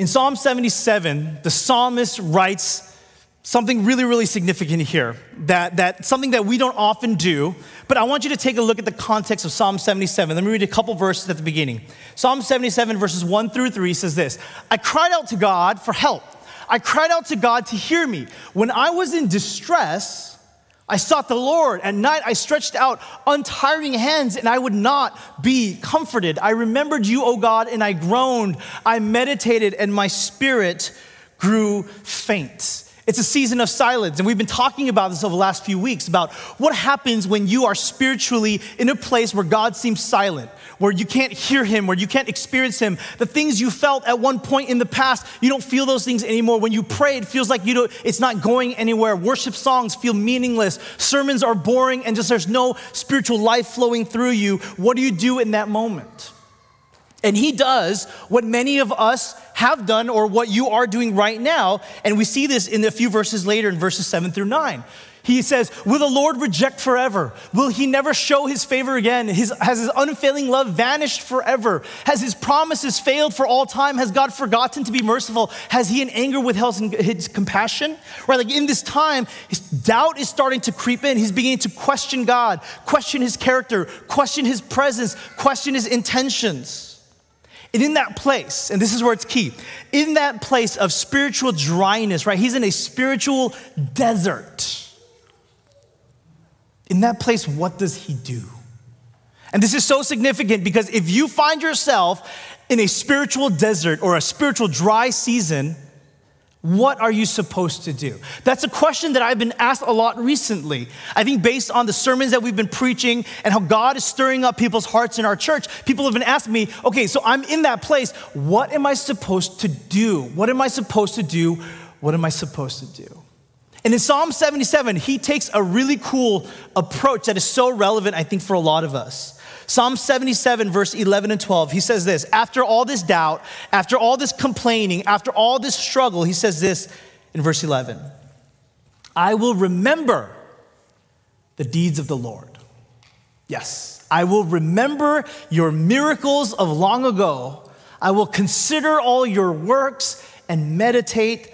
In Psalm 77, the psalmist writes something really, really significant here that, that something that we don't often do, but I want you to take a look at the context of Psalm 77. Let me read a couple verses at the beginning. Psalm 77, verses 1 through 3 says this I cried out to God for help. I cried out to God to hear me. When I was in distress, I sought the Lord. At night, I stretched out untiring hands, and I would not be comforted. I remembered you, O God, and I groaned. I meditated, and my spirit grew faint. It's a season of silence. And we've been talking about this over the last few weeks about what happens when you are spiritually in a place where God seems silent, where you can't hear Him, where you can't experience Him. The things you felt at one point in the past, you don't feel those things anymore. When you pray, it feels like you don't, it's not going anywhere. Worship songs feel meaningless. Sermons are boring and just there's no spiritual life flowing through you. What do you do in that moment? And he does what many of us have done or what you are doing right now. And we see this in a few verses later in verses seven through nine. He says, Will the Lord reject forever? Will he never show his favor again? His, has his unfailing love vanished forever? Has his promises failed for all time? Has God forgotten to be merciful? Has he in anger withheld his compassion? Right, like in this time, his doubt is starting to creep in. He's beginning to question God, question his character, question his presence, question his intentions. And in that place, and this is where it's key, in that place of spiritual dryness, right? He's in a spiritual desert. In that place, what does he do? And this is so significant because if you find yourself in a spiritual desert or a spiritual dry season, what are you supposed to do? That's a question that I've been asked a lot recently. I think based on the sermons that we've been preaching and how God is stirring up people's hearts in our church, people have been asking me, okay, so I'm in that place. What am I supposed to do? What am I supposed to do? What am I supposed to do? And in Psalm 77, he takes a really cool approach that is so relevant, I think, for a lot of us. Psalm 77, verse 11 and 12, he says this After all this doubt, after all this complaining, after all this struggle, he says this in verse 11 I will remember the deeds of the Lord. Yes, I will remember your miracles of long ago. I will consider all your works and meditate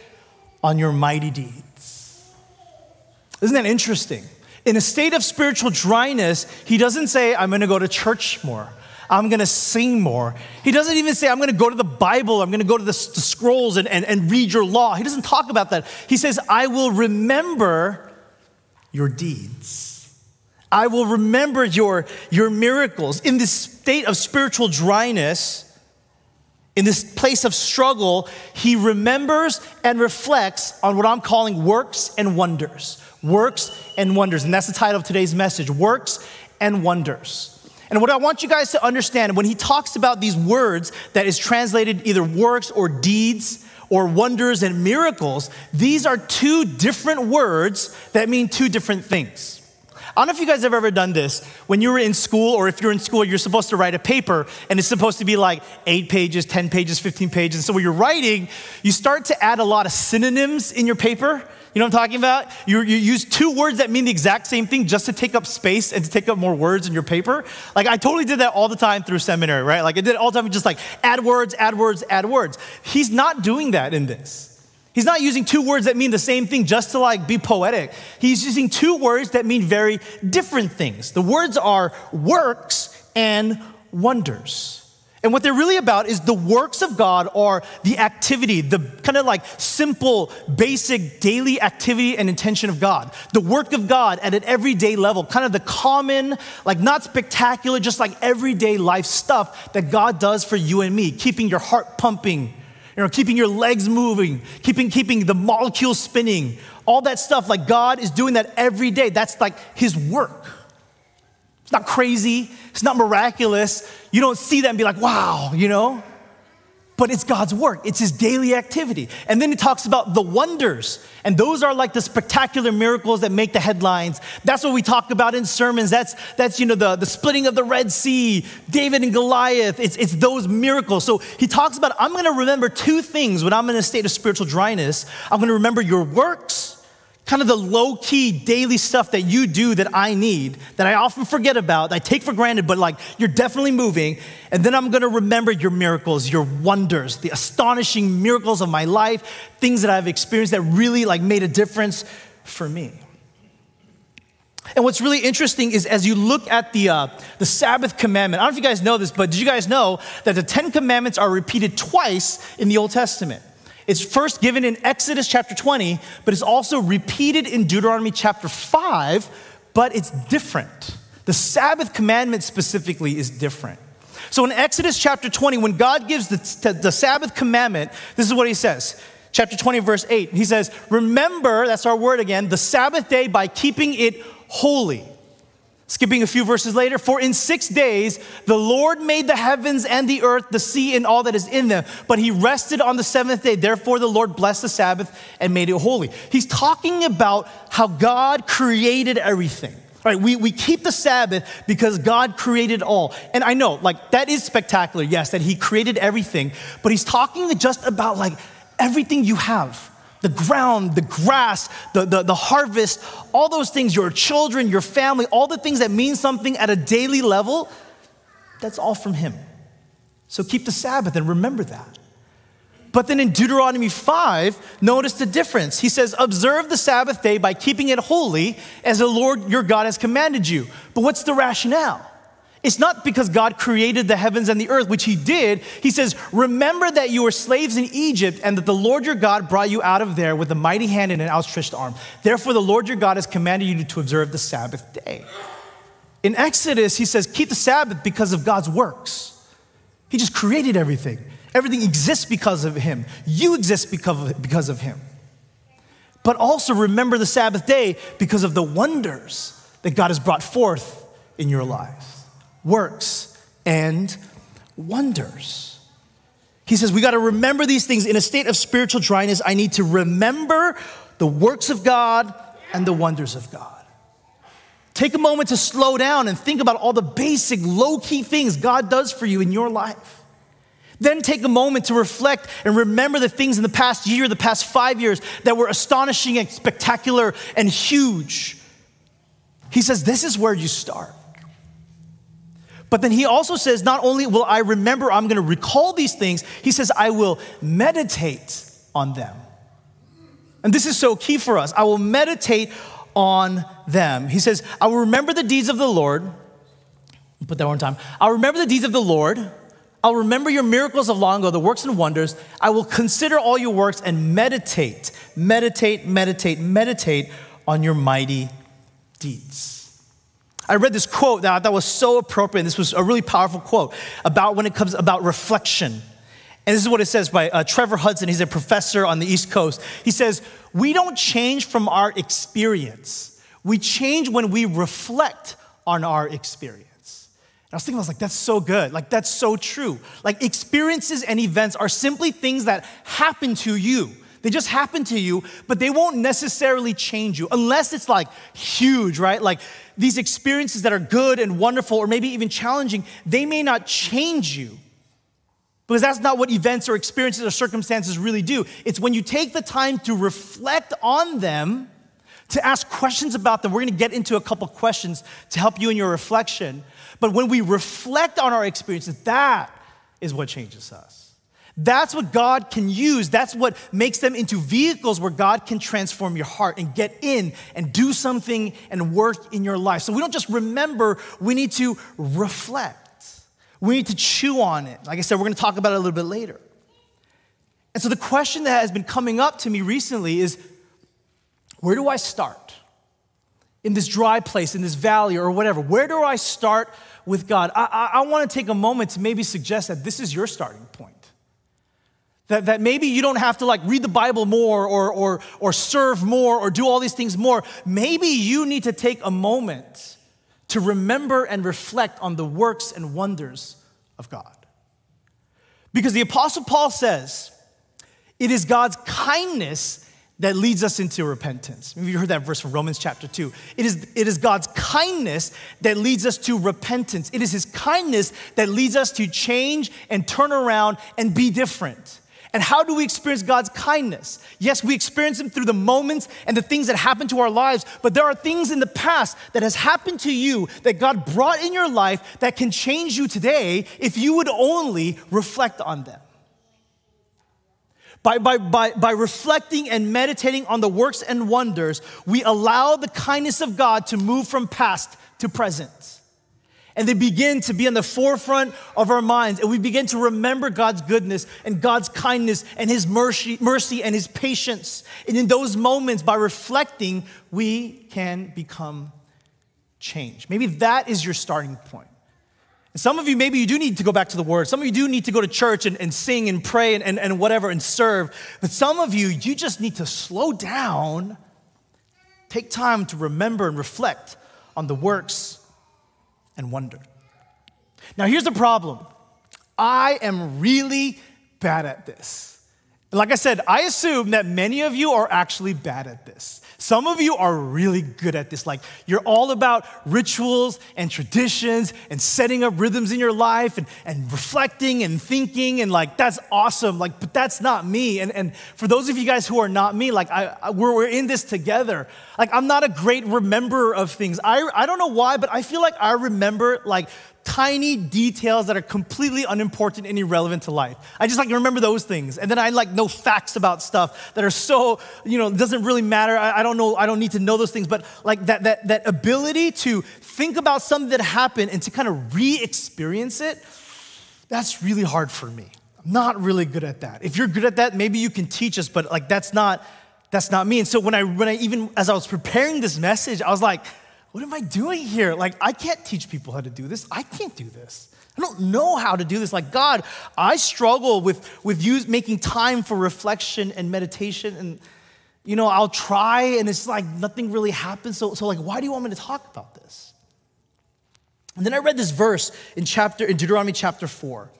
on your mighty deeds. Isn't that interesting? in a state of spiritual dryness, he doesn't say, I'm gonna go to church more. I'm gonna sing more. He doesn't even say, I'm gonna go to the Bible, I'm gonna go to the, the scrolls and, and, and read your law. He doesn't talk about that. He says, I will remember your deeds. I will remember your, your miracles. In this state of spiritual dryness, in this place of struggle, he remembers and reflects on what I'm calling works and wonders works and wonders. And that's the title of today's message works and wonders. And what I want you guys to understand when he talks about these words that is translated either works or deeds or wonders and miracles, these are two different words that mean two different things. I don't know if you guys have ever done this. When you were in school, or if you're in school, you're supposed to write a paper, and it's supposed to be like eight pages, 10 pages, 15 pages. And so when you're writing, you start to add a lot of synonyms in your paper. You know what I'm talking about? You, you use two words that mean the exact same thing just to take up space and to take up more words in your paper. Like I totally did that all the time through seminary, right? Like I did it all the time, just like add words, add words, add words. He's not doing that in this. He's not using two words that mean the same thing just to like be poetic. He's using two words that mean very different things. The words are works and wonders. And what they're really about is the works of God are the activity, the kind of like simple, basic daily activity and intention of God. The work of God at an everyday level, kind of the common, like not spectacular, just like everyday life stuff that God does for you and me, keeping your heart pumping, you know, keeping your legs moving, keeping, keeping the molecules spinning, all that stuff. Like God is doing that every day. That's like His work. It's not crazy, it's not miraculous. You don't see that and be like, wow, you know? But it's God's work, it's His daily activity. And then He talks about the wonders. And those are like the spectacular miracles that make the headlines. That's what we talk about in sermons. That's, that's you know, the, the splitting of the Red Sea, David and Goliath. It's, it's those miracles. So He talks about, I'm gonna remember two things when I'm in a state of spiritual dryness. I'm gonna remember your works kind of the low key daily stuff that you do that I need, that I often forget about, I take for granted, but like you're definitely moving. And then I'm gonna remember your miracles, your wonders, the astonishing miracles of my life, things that I've experienced that really like made a difference for me. And what's really interesting is as you look at the, uh, the Sabbath commandment, I don't know if you guys know this, but did you guys know that the Ten Commandments are repeated twice in the Old Testament? It's first given in Exodus chapter 20, but it's also repeated in Deuteronomy chapter 5, but it's different. The Sabbath commandment specifically is different. So in Exodus chapter 20, when God gives the, the Sabbath commandment, this is what he says. Chapter 20, verse 8, he says, Remember, that's our word again, the Sabbath day by keeping it holy. Skipping a few verses later, for in six days the Lord made the heavens and the earth, the sea, and all that is in them. But he rested on the seventh day. Therefore, the Lord blessed the Sabbath and made it holy. He's talking about how God created everything. Right, we, we keep the Sabbath because God created all. And I know, like, that is spectacular, yes, that He created everything, but He's talking just about, like, everything you have the ground, the grass, the, the, the, harvest, all those things, your children, your family, all the things that mean something at a daily level, that's all from Him. So keep the Sabbath and remember that. But then in Deuteronomy 5, notice the difference. He says, Observe the Sabbath day by keeping it holy as the Lord your God has commanded you. But what's the rationale? It's not because God created the heavens and the earth, which He did. He says, Remember that you were slaves in Egypt and that the Lord your God brought you out of there with a mighty hand and an outstretched arm. Therefore, the Lord your God has commanded you to observe the Sabbath day. In Exodus, He says, Keep the Sabbath because of God's works. He just created everything. Everything exists because of Him. You exist because of, Him. But also remember the Sabbath day because of the wonders that God has brought forth in your lives works and wonders. He says, We got to remember these things. In a state of spiritual dryness, I need to remember the works of God and the wonders of God. Take a moment to slow down and think about all the basic, low key things God does for you in your life. Then take a moment to reflect and remember the things in the past year, the past five years that were astonishing and spectacular and huge. He says, This is where you start. But then he also says, not only will I remember, I'm going to recall these things, he says, I will meditate on them. And this is so key for us. I will meditate on them. He says, I will remember the deeds of the Lord. Put that one time. I'll remember the deeds of the Lord. I'll remember your miracles of long ago, the works and wonders. I will consider all your works and meditate, meditate, meditate, meditate on your mighty deeds. I read this quote that I thought was so appropriate. This was a really powerful quote about when it comes about reflection. And this is what it says by uh, Trevor Hudson. He's a professor on the East Coast. He says, We don't change from our experience, we change when we reflect on our experience. And I was thinking, I was like, that's so good. Like, that's so true. Like, experiences and events are simply things that happen to you. They just happen to you, but they won't necessarily change you unless it's like huge, right? Like these experiences that are good and wonderful or maybe even challenging, they may not change you. Because that's not what events or experiences or circumstances really do. It's when you take the time to reflect on them, to ask questions about them. We're gonna get into a couple questions to help you in your reflection. But when we reflect on our experiences, that is what changes us. That's what God can use. That's what makes them into vehicles where God can transform your heart and get in and do something and work in your life. So we don't just remember, we need to reflect. We need to chew on it. Like I said, we're going to talk about it a little bit later. And so the question that has been coming up to me recently is where do I start? In this dry place, in this valley, or whatever. Where do I start with God? I, I, I want to take a moment to maybe suggest that this is your starting point. That, that maybe you don't have to like read the Bible more or, or, or serve more or do all these things more. Maybe you need to take a moment to remember and reflect on the works and wonders of God. Because the Apostle Paul says, it is God's kindness that leads us into repentance. Maybe you heard that verse from Romans chapter 2. It is, it is God's kindness that leads us to repentance. It is His kindness that leads us to change and turn around and be different. And how do we experience God's kindness? Yes, we experience Him through the moments and the things that happen to our lives, but there are things in the past that has happened to you that God brought in your life that can change you today if you would only reflect on them. By, by, by, by reflecting and meditating on the works and wonders, we allow the kindness of God to move from past to present. And they begin to be on the forefront of our minds, and we begin to remember God's goodness and God's kindness and His mercy, mercy and His patience. And in those moments, by reflecting, we can become changed. Maybe that is your starting point. And some of you, maybe you do need to go back to the Word. Some of you do need to go to church and, and sing and pray and, and, and whatever and serve. But some of you, you just need to slow down, take time to remember and reflect on the works and wonder. Now, here's the problem I am really bad at this. Like I said, I assume that many of you are actually bad at this. Some of you are really good at this. Like, you're all about rituals and traditions and setting up rhythms in your life and, and reflecting and thinking, and like, that's awesome. Like, but that's not me. And, and for those of you guys who are not me, like, I, I we're, we're in this together. Like, I'm not a great rememberer of things. I, I don't know why, but I feel like I remember, like, tiny details that are completely unimportant and irrelevant to life. I just like remember those things. And then I like know facts about stuff that are so, you know, doesn't really matter. I, I don't know, I don't need to know those things. But like that, that, that ability to think about something that happened and to kind of re-experience it, that's really hard for me. I'm not really good at that. If you're good at that, maybe you can teach us, but like that's not, that's not me. And so when I when I even as I was preparing this message, I was like, what am I doing here? Like, I can't teach people how to do this. I can't do this. I don't know how to do this. Like, God, I struggle with, with you making time for reflection and meditation. And, you know, I'll try and it's like nothing really happens. So, so like, why do you want me to talk about this? And then I read this verse in chapter, in Deuteronomy chapter four.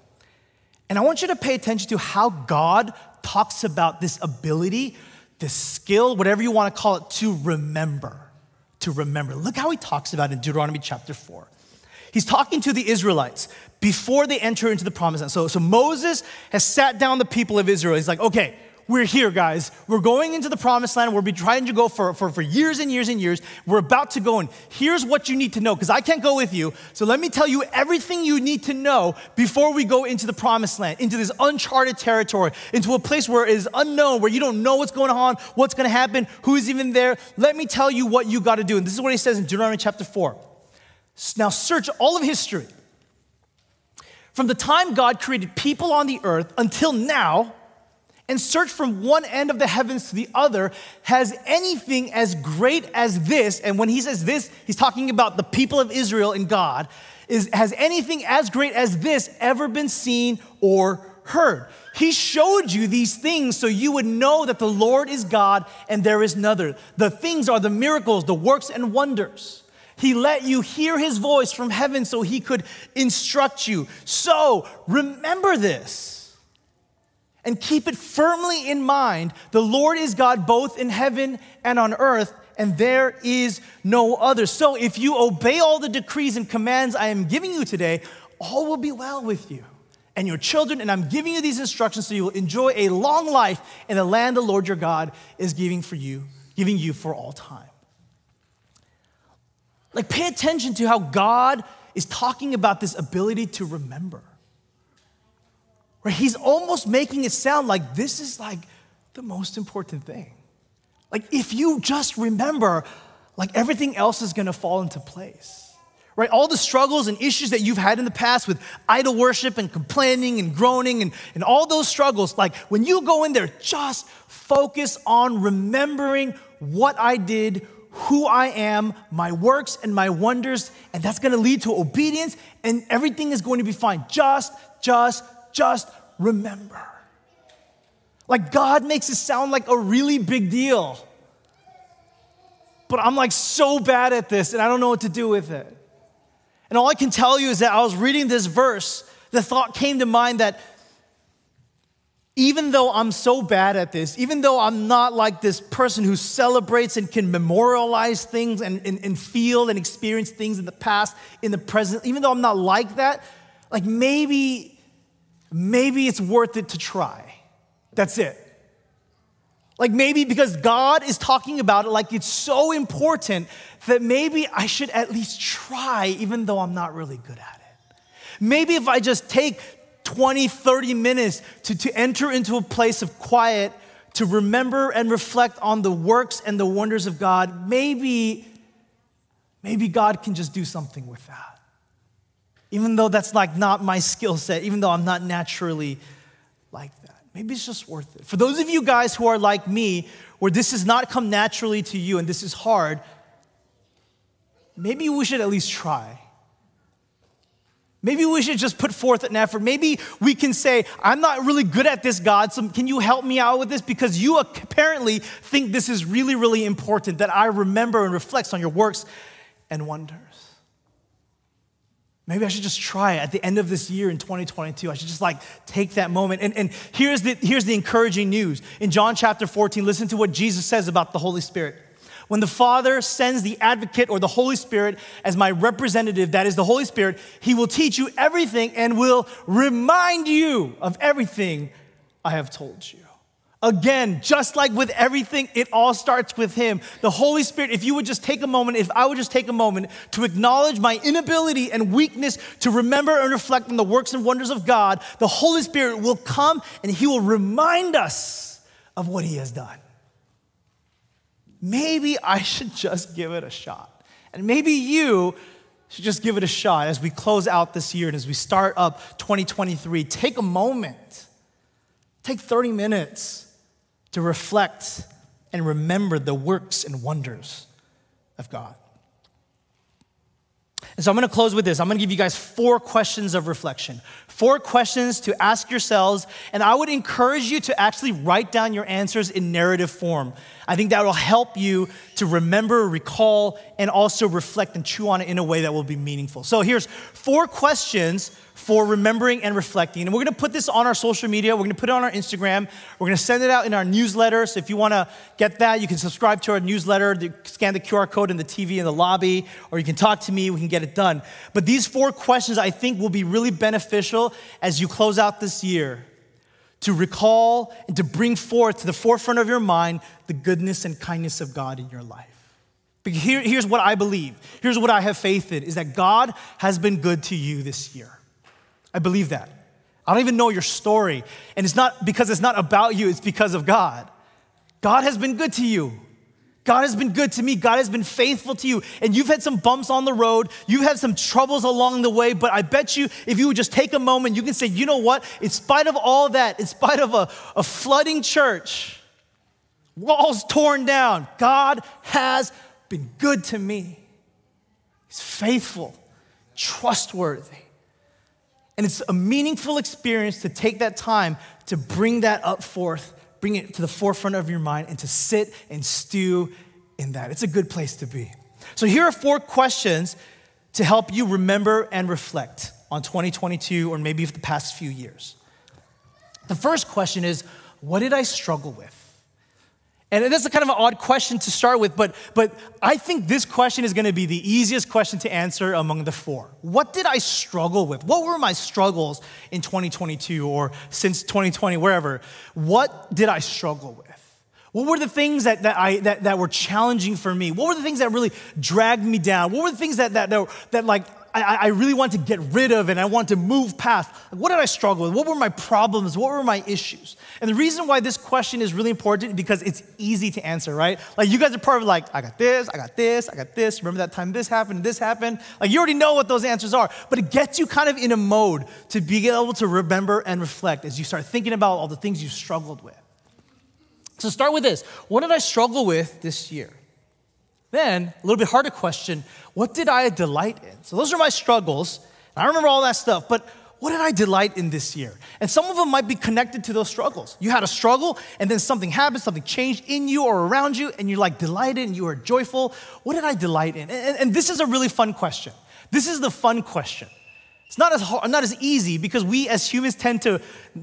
And I want you to pay attention to how God talks about this ability, this skill, whatever you want to call it, to remember to remember. Look how he talks about in Deuteronomy chapter 4. He's talking to the Israelites before they enter into the promised land. So, so Moses has sat down the people of Israel. He's like, okay, we're here, guys. We're going into the promised land. We've been trying to go for, for, for years and years and years. We're about to go, and here's what you need to know, because I can't go with you. So let me tell you everything you need to know before we go into the promised land, into this uncharted territory, into a place where it is unknown, where you don't know what's going on, what's going to happen, who's even there. Let me tell you what you got to do. And this is what he says in Deuteronomy chapter 4. Now, search all of history. From the time God created people on the earth until now, and search from one end of the heavens to the other, has anything as great as this, and when he says this, he's talking about the people of Israel and God, is has anything as great as this ever been seen or heard? He showed you these things so you would know that the Lord is God and there is another. The things are the miracles, the works and wonders. He let you hear his voice from heaven so he could instruct you. So remember this and keep it firmly in mind. The Lord is God both in heaven and on earth, and there is no other. So if you obey all the decrees and commands I am giving you today, all will be well with you and your children. And I'm giving you these instructions so you will enjoy a long life in the land the Lord your God is giving for you, giving you for all time. Like, pay attention to how God is talking about this ability to remember. Right? He's almost making it sound like this is like the most important thing. Like if you just remember, like everything else is gonna fall into place. Right? All the struggles and issues that you've had in the past with idol worship and complaining and groaning and, and all those struggles, like when you go in there, just focus on remembering what I did, who I am, my works and my wonders, and that's gonna lead to obedience, and everything is going to be fine. Just, just, just remember. Like God makes it sound like a really big deal. But I'm like so bad at this and I don't know what to do with it. And all I can tell you is that I was reading this verse, the thought came to mind that even though I'm so bad at this, even though I'm not like this person who celebrates and can memorialize things and, and, and, feel and experience things in the past, in the present, even though I'm not like that, like maybe maybe it's worth it to try. That's it. Like maybe because God is talking about it like it's so important that maybe I should at least try, even though I'm not really good at it. Maybe if I just take 20, 30 minutes to, to enter into a place of quiet, to remember and reflect on the works and the wonders of God, maybe, maybe God can just do something with that. Even though that's like not my skill set, even though I'm not naturally like that. Maybe it's just worth it. For those of you guys who are like me, where this has not come naturally to you and this is hard, maybe we should at least try. Maybe we should just put forth an effort. Maybe we can say, I'm not really good at this, God, so can you help me out with this? Because you apparently think this is really, really important that I remember and reflect on your works and wonders. Maybe I should just try it at the end of this year in 2022. I should just like take that moment. And, and here's, the, here's the encouraging news. In John chapter 14, listen to what Jesus says about the Holy Spirit. When the Father sends the advocate or the Holy Spirit as my representative, that is the Holy Spirit, he will teach you everything and will remind you of everything I have told you. Again, just like with everything, it all starts with Him. The Holy Spirit, if you would just take a moment, if I would just take a moment to acknowledge my inability and weakness to remember and reflect on the works and wonders of God, the Holy Spirit will come and He will remind us of what He has done. Maybe I should just give it a shot. And maybe you should just give it a shot as we close out this year and as we start up 2023. Take a moment, take 30 minutes to reflect and remember the works and wonders of God. And so I'm gonna close with this. I'm gonna give you guys four questions of reflection, four questions to ask yourselves. And I would encourage you to actually write down your answers in narrative form. I think that will help you to remember, recall, and also reflect and chew on it in a way that will be meaningful. So here's four questions for remembering and reflecting. And we're gonna put this on our social media. We're gonna put it on our Instagram. We're gonna send it out in our newsletter. So if you wanna get that, you can subscribe to our newsletter, scan the QR code in the TV in the lobby, or you can talk to me. We can get it done. But these four questions I think will be really beneficial as you close out this year to recall and to bring forth to the forefront of your mind the goodness and kindness of God in your life. Here, here's what I believe. Here's what I have faith in is that God has been good to you this year. I believe that. I don't even know your story. And it's not because it's not about you, it's because of God. God has been good to you. God has been good to me. God has been faithful to you. And you've had some bumps on the road. You've had some troubles along the way. But I bet you, if you would just take a moment, you can say, you know what? In spite of all that, in spite of a, a flooding church, walls torn down, God has been good to me. He's faithful, trustworthy. And it's a meaningful experience to take that time to bring that up forth, bring it to the forefront of your mind, and to sit and stew in that. It's a good place to be. So, here are four questions to help you remember and reflect on 2022 or maybe the past few years. The first question is What did I struggle with? And that's a kind of an odd question to start with, but, but I think this question is going to be the easiest question to answer among the four. What did I struggle with? What were my struggles in 2022 or since 2020, wherever? What did I struggle with? What were the things that, that, I, that, that were challenging for me? What were the things that really dragged me down? What were the things that, that, that, that like I, I really want to get rid of and I want to move past. What did I struggle with? What were my problems? What were my issues? And the reason why this question is really important is because it's easy to answer, right? Like you guys are probably like, I got this, I got this, I got this. Remember that time this happened, this happened? Like you already know what those answers are, but it gets you kind of in a mode to be able to remember and reflect as you start thinking about all the things you struggled with. So start with this. What did I struggle with this year? Then, a little bit harder question what did I delight in? So, those are my struggles. I remember all that stuff, but what did I delight in this year? And some of them might be connected to those struggles. You had a struggle, and then something happened, something changed in you or around you, and you're like delighted and you are joyful. What did I delight in? And, and this is a really fun question. This is the fun question. It's not as, hard, not as easy because we as humans tend to,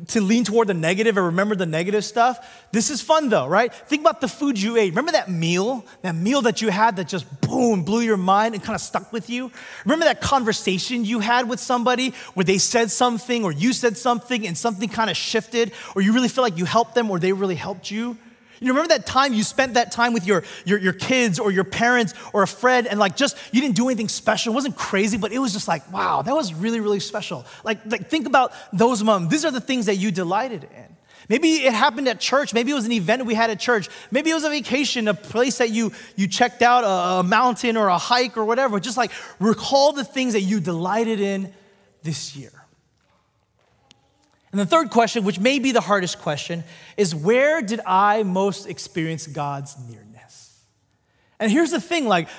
to lean toward the and remember the negative stuff. This is fun though, right? Think about the food you ate. Remember that meal? That meal that you had that just boom, blew your mind and kind of stuck with you? Remember that conversation you had with somebody where they said something or you said something and something kind of shifted or you really feel like you helped them or they really helped you? You remember that time you spent that time with your, your, your kids or your parents or a friend and like just, you didn't do anything special. It wasn't crazy, but it was just like, wow, that was really, really special. Like, like think about those moments. These are the things that you delighted in. Maybe it happened at church. Maybe it was an event we had at church. Maybe it was a vacation, a place that you, you checked out, a, a mountain or a hike or whatever. Just like recall the things that you delighted in this year. And the third question, which may be the hardest question, is where did I most experience God's nearness? And here's the thing like,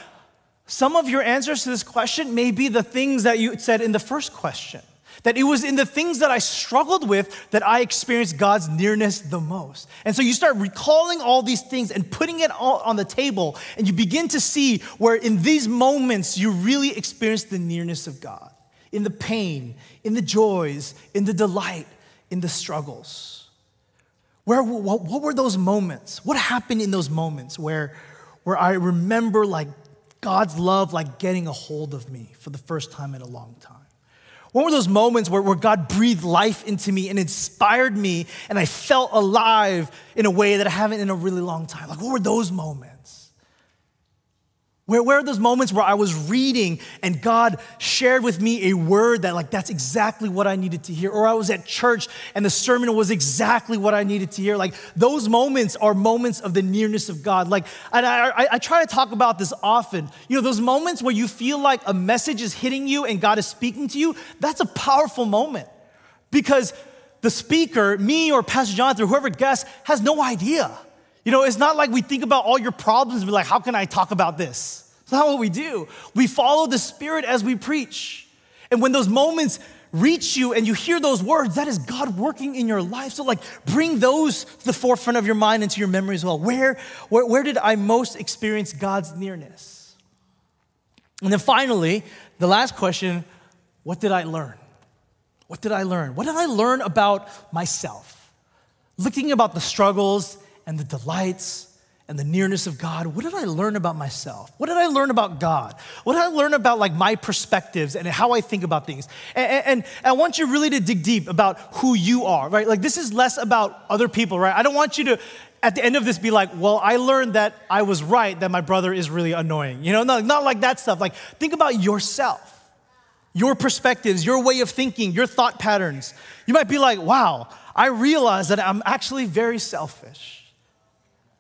some of your answers to this question may be the things that you said in the first question. That it was in the things that I struggled with that I experienced God's nearness the most. And so you start recalling all these things and putting it all on the table, and you begin to see where in these moments you really experience the nearness of God. In the pain, in the joys, in the delight, in the struggles? Where, what, what were those moments? What happened in those moments where, where I remember like God's love like getting a hold of me for the first time in a long time? What were those moments where, where God breathed life into me and inspired me and I felt alive in a way that I haven't in a really long time? Like, what were those moments? Where, where are those moments where I was reading and God shared with me a word that, like, that's exactly what I needed to hear? Or I was at church and the sermon was exactly what I needed to hear? Like, those moments are moments of the nearness of God. Like, and I, I, I try to talk about this often. You know, those moments where you feel like a message is hitting you and God is speaking to you, that's a powerful moment because the speaker, me or Pastor Jonathan whoever guests, has no idea. You know, it's not like we think about all your problems and be like, how can I talk about this? It's not what we do. We follow the Spirit as we preach. And when those moments reach you and you hear those words, that is God working in your life. So, like, bring those to the forefront of your mind into your memory as well. Where, where, where did I most experience God's nearness? And then finally, the last question what did I learn? What did I learn? What did I learn about myself? Looking about the struggles and the delights and the nearness of God, what did I learn about myself? What did I learn about God? What did I learn about like my perspectives and how I think about things? And, and, and, I want you really to dig deep about who you are, right? Like this is less about other people, right? I don't want you to at the end of this be like, well, I learned that I was right, that my brother is really annoying. You know, not, not like that stuff. Like think about yourself. Your perspectives, your way of thinking, your thought patterns. You might be like, wow, I realize that I'm actually very selfish.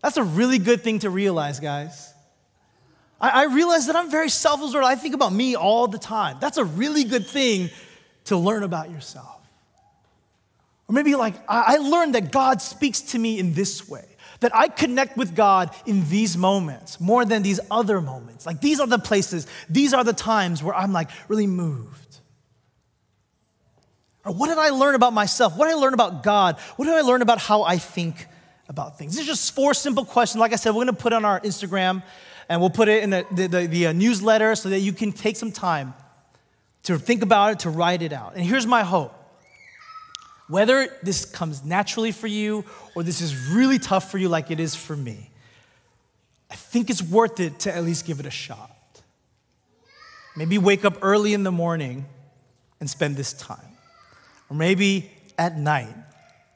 That's a really good thing to realize, guys. I, I realize that I'm very self absorbed. I think about me all the time. That's a really good thing to learn about yourself. Or maybe like, I, I learned that God speaks to me in this way that I connect with God in these moments more than these other moments. Like these are the places, these are the times where I'm like really moved. Or what did I learn about myself? What did I learn about God? What did I learn about how I think about things? These are just four simple questions. Like I said, we're going to put on our Instagram and we'll put it in the, the, the, the uh, newsletter so that you can take some time to think about it, to write it out. And here's my hope. Whether this comes naturally for you or this is really tough for you, like it is for me, I think it's worth it to at least give it a shot. Maybe wake up early in the morning and spend this time. Or maybe at night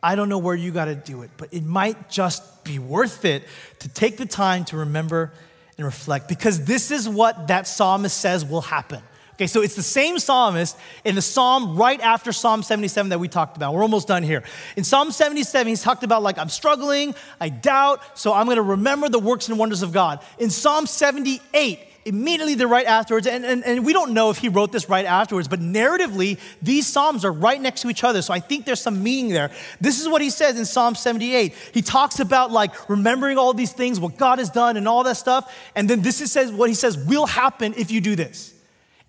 I don't know where you got to do it, but it might just be worth it to take the time to remember and reflect because this is what that psalmist says will happen. Okay, so it's the same psalmist in the psalm right after Psalm 77 that we talked about. We're almost done here. In Psalm 77, he's talked about, like, I'm struggling, I doubt, so I'm gonna remember the works and wonders of God. In Psalm 78, immediately the right afterwards, and, and, and we don't know if he wrote this right afterwards, but narratively, these Psalms are right next to each other. So I think there's some meaning there. This is what he says in Psalm 78. He talks about like remembering all these things, what God has done, and all that stuff. And then this is says what he says will happen if you do this.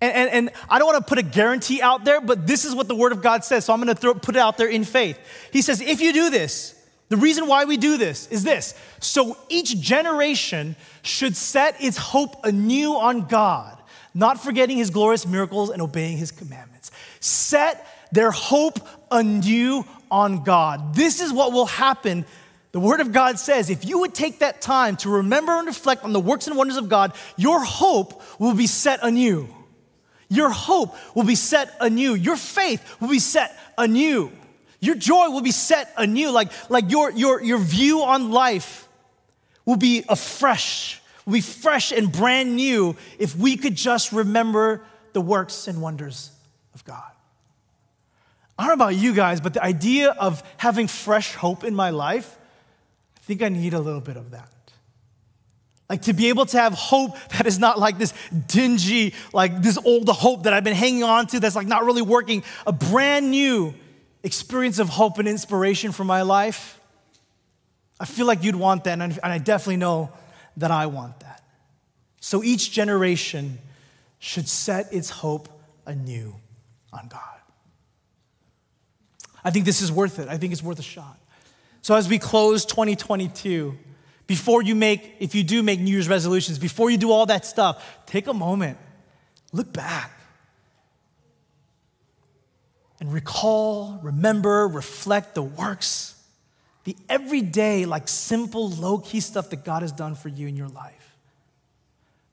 And, and, and, I don't want to put a guarantee out there, but this is what the Word of God says. So I'm going to put it out there in faith. He says, if you do this, the reason why we do this is this so each generation should set its hope anew on God, not forgetting his glorious miracles and obeying his commandments. set their hope anew on God. This is what will happen. The Word of God says if you would take that time to remember and reflect on the works and wonders of God, your hope will be set anew. Your hope will be set anew. Your faith will be set anew. Your joy will be set anew. Like, like your, your, your view on life will be afresh, will be fresh and brand new if we could just remember the works and wonders of God. I don't know about you guys, but the idea of having fresh hope in my life, I think I need a little bit of that. Like to be able to have hope that is not like this dingy, like this old hope that I've been hanging on to that's like not really working. A brand new experience of hope and inspiration for my life. I feel like you'd want that, and I definitely know that I want that. So each generation should set its hope anew on God. I think this is worth it. I think it's worth a shot. So, as we close 2022, before you make, if you do make New Year's resolutions, before you do all that stuff, take a moment, look back, and recall, remember, reflect the works, the everyday, like simple, low key stuff that God has done for you in your life.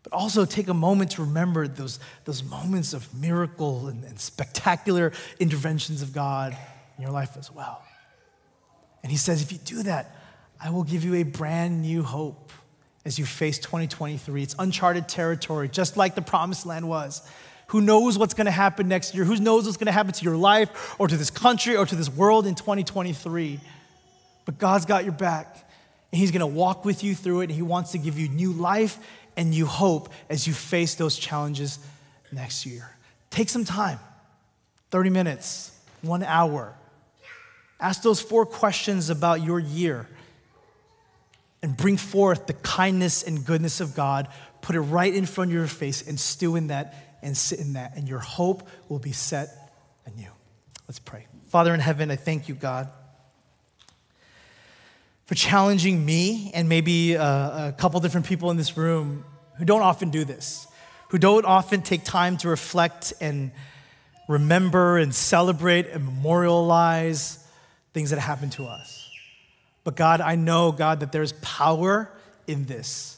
But also take a moment to remember those, those moments of miracle and, and spectacular interventions of God in your life as well. And he says, if you do that, I will give you a brand new hope as you face 2023. It's uncharted territory, just like the promised land was. Who knows what's gonna happen next year? Who knows what's gonna happen to your life or to this country or to this world in 2023? But God's got your back, and He's gonna walk with you through it, and He wants to give you new life and new hope as you face those challenges next year. Take some time 30 minutes, one hour Ask those four questions about your year and bring forth the kindness and goodness of God. Put it right in front of your face and stew in that and sit in that, and your hope will be set anew. Let's pray. Father in heaven, I thank you, God, for challenging me and maybe uh, a couple different people in this room who don't often do this, who don't often take time to reflect and remember and celebrate and memorialize things that happen to us. But God, I know, God, that there's power in this.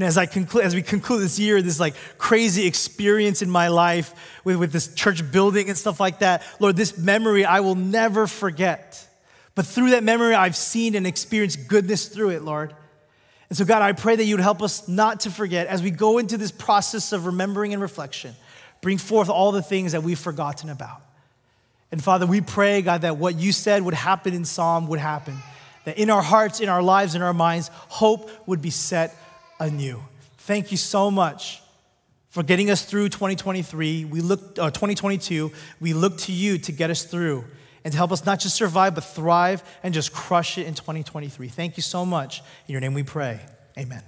And as, I conclude, as we conclude this year, this like crazy experience in my life with, with this church building and stuff like that, Lord, this memory I will never forget. But through that memory, I've seen and experienced goodness through it, Lord. And so, God, I pray that you would help us not to forget as we go into this process of remembering and reflection, bring forth all the things that we've forgotten about. And Father, we pray, God, that what you said would happen in Psalm would happen. That in our hearts, in our lives, in our minds, hope would be set anew. Thank you so much for getting us through 2023. We look, uh, 2022. We look to you to get us through and to help us not just survive, but thrive and just crush it in 2023. Thank you so much. In your name we pray. Amen.